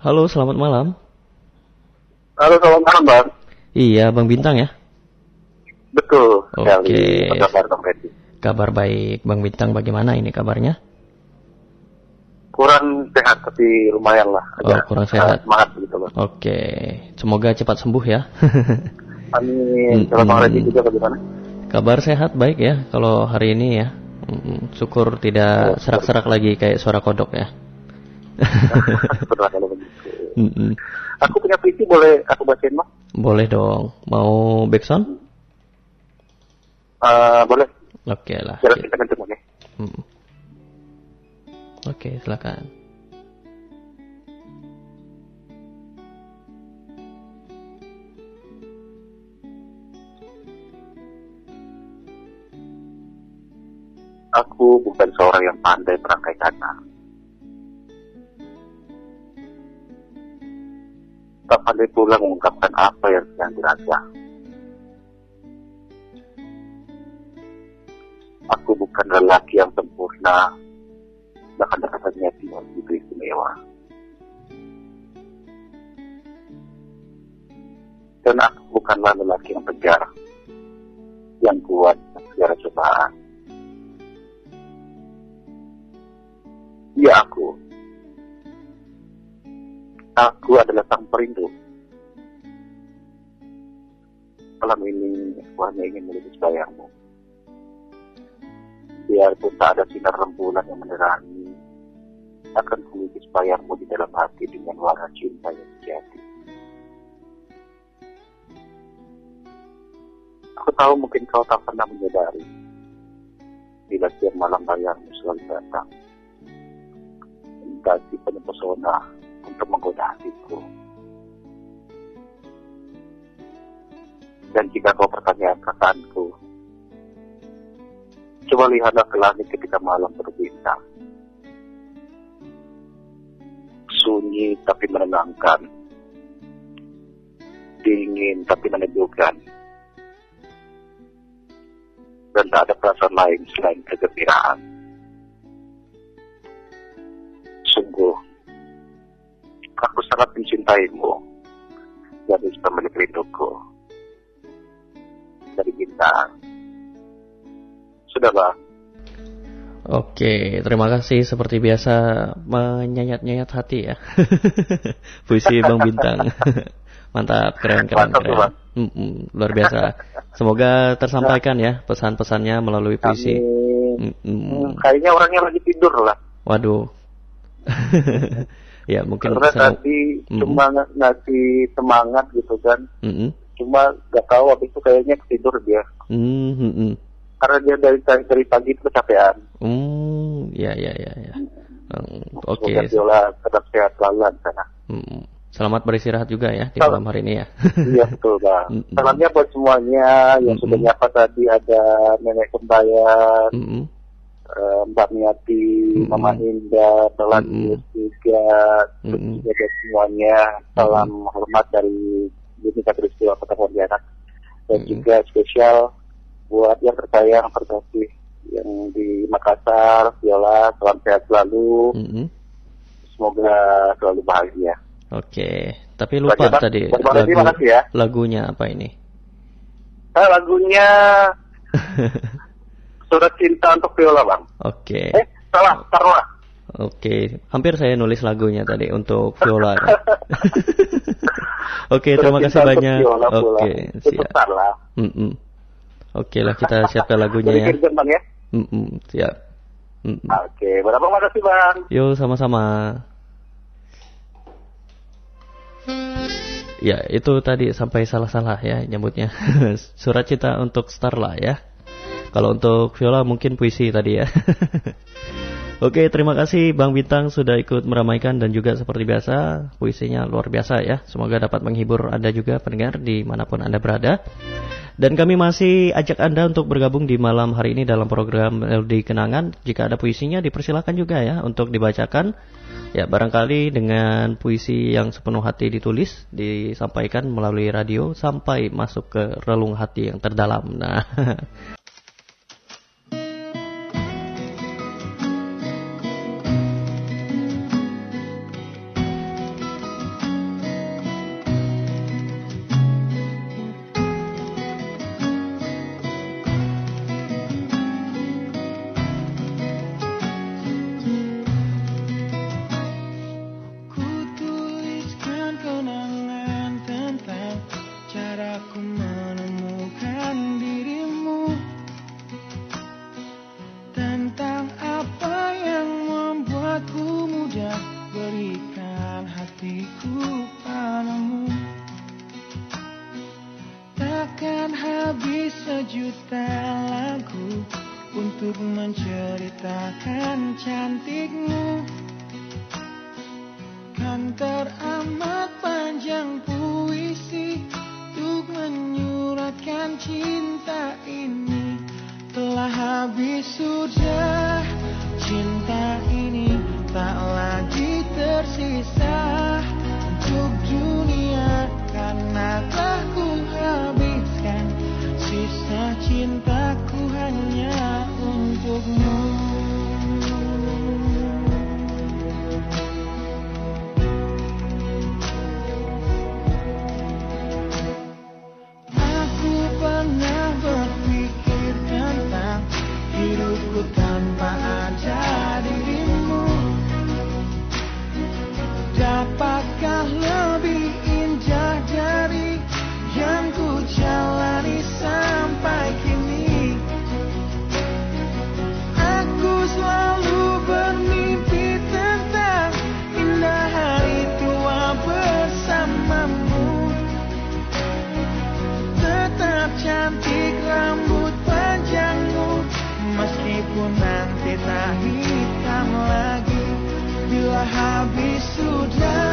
Halo, selamat malam. Halo, selamat malam, Bang. Iya, Bang Bintang ya? Betul Oke. Apa kabar, Bang Freddy? Kabar baik, Bang Bintang bagaimana ini kabarnya? Kurang sehat, tapi lumayan lah. Oh, kurang sehat. semangat gitu loh. Oke, semoga cepat sembuh ya. Amin. Kalau Bang. Freddy juga bagaimana? Kabar sehat baik ya kalau hari ini ya. Syukur tidak serak-serak lagi kayak suara kodok ya. Syukurlah kalau begitu. Aku punya puisi, boleh aku bacain, Bang? Boleh dong. Mau backsound? Uh, boleh. Oke lah. Biar Oke. kita ketemu nih. Mm. Oke, silakan. Aku bukan seorang yang pandai merangkai kata. Tak pandai pula mengungkapkan apa yang sedang dirasa. Aku bukan lelaki yang sempurna, bahkan rasanya tidak begitu istimewa. Dan aku bukanlah lelaki yang tegar, yang kuat segala cobaan. Ya aku. Aku adalah sang perindu. Malam ini aku hanya ingin melukis bayangmu. Biarpun tak ada sinar rembulan yang menerangi, akan kulukis bayangmu di dalam hati dengan warna cinta yang sejati. Aku tahu mungkin kau tak pernah menyadari bila setiap malam bayangmu selalu datang mengganti penuh pesona untuk menggoda hatiku. Dan jika kau pertanyaan perasaanku, coba lihatlah ke langit ketika malam berbintang. Sunyi tapi menenangkan. Dingin tapi meneduhkan. Dan tak ada perasaan lain selain kegembiraan. Sangat mencintaimu. Jadi pemilik rinduku. Dari bintang. Sudah, Bang. Oke, terima kasih seperti biasa menyayat-nyayat hati ya. Puisi Bang Bintang. Mantap, keren keren Mantap, keren. Bang. Mm-mm, luar biasa. Semoga tersampaikan ya pesan-pesannya melalui puisi. Mm-mm. Hmm, kayaknya orangnya lagi tidur lah. Waduh. ya mungkin Karena saya- tadi Mm-mm. cuma ng- ngasih semangat gitu kan. Mm-mm. Cuma gak tahu habis itu kayaknya ketidur dia. Mm, mm-mm. Karena dia dari dari pagi itu kecapean. Mm, ya ya ya ya. Mm, Oke. Semoga Viola tetap sehat selalu di sana. Mm, Selamat beristirahat juga ya di malam hari ini ya. Iya betul bang. Mm-mm. Salamnya buat semuanya yang sudah Mm-mm. nyapa tadi ada nenek kembayan. Eh, Mbak Miati. Mama Indah, Telan Mm-mm. juga, buat semuanya salam hormat dari Unita Peristiwa Kota Pontianak dan juga spesial buat yang tersayang terkasih yang di Makassar, Viola, salam sehat selalu, semoga selalu bahagia. Oke, tapi lupa tadi lagu makasih ya. lagunya apa ini? Ah, lagunya Surat Cinta untuk Viola bang. Oke. Eh, salah, Tarla. Oke, hampir saya nulis lagunya tadi untuk viola. Oke, Surat terima kasih banyak. Oke, siap. Oke lah kita siapkan lagunya ya. Bang ya. Mm-mm, siap. Mm-mm. Oke, berapa makasih bang. Yo sama-sama. Ya itu tadi sampai salah-salah ya nyebutnya. Surat cinta untuk Starla ya. Kalau untuk Viola mungkin puisi tadi ya. Oke terima kasih Bang Bintang sudah ikut meramaikan dan juga seperti biasa puisinya luar biasa ya. Semoga dapat menghibur Anda juga pendengar di mana pun Anda berada. Dan kami masih ajak Anda untuk bergabung di malam hari ini dalam program LD Kenangan. Jika ada puisinya dipersilakan juga ya untuk dibacakan. Ya barangkali dengan puisi yang sepenuh hati ditulis disampaikan melalui radio sampai masuk ke relung hati yang terdalam. Nah. hatiku padamu. Takkan habis sejuta lagu Untuk menceritakan cantikmu. Kan teramat of more. habis sudah.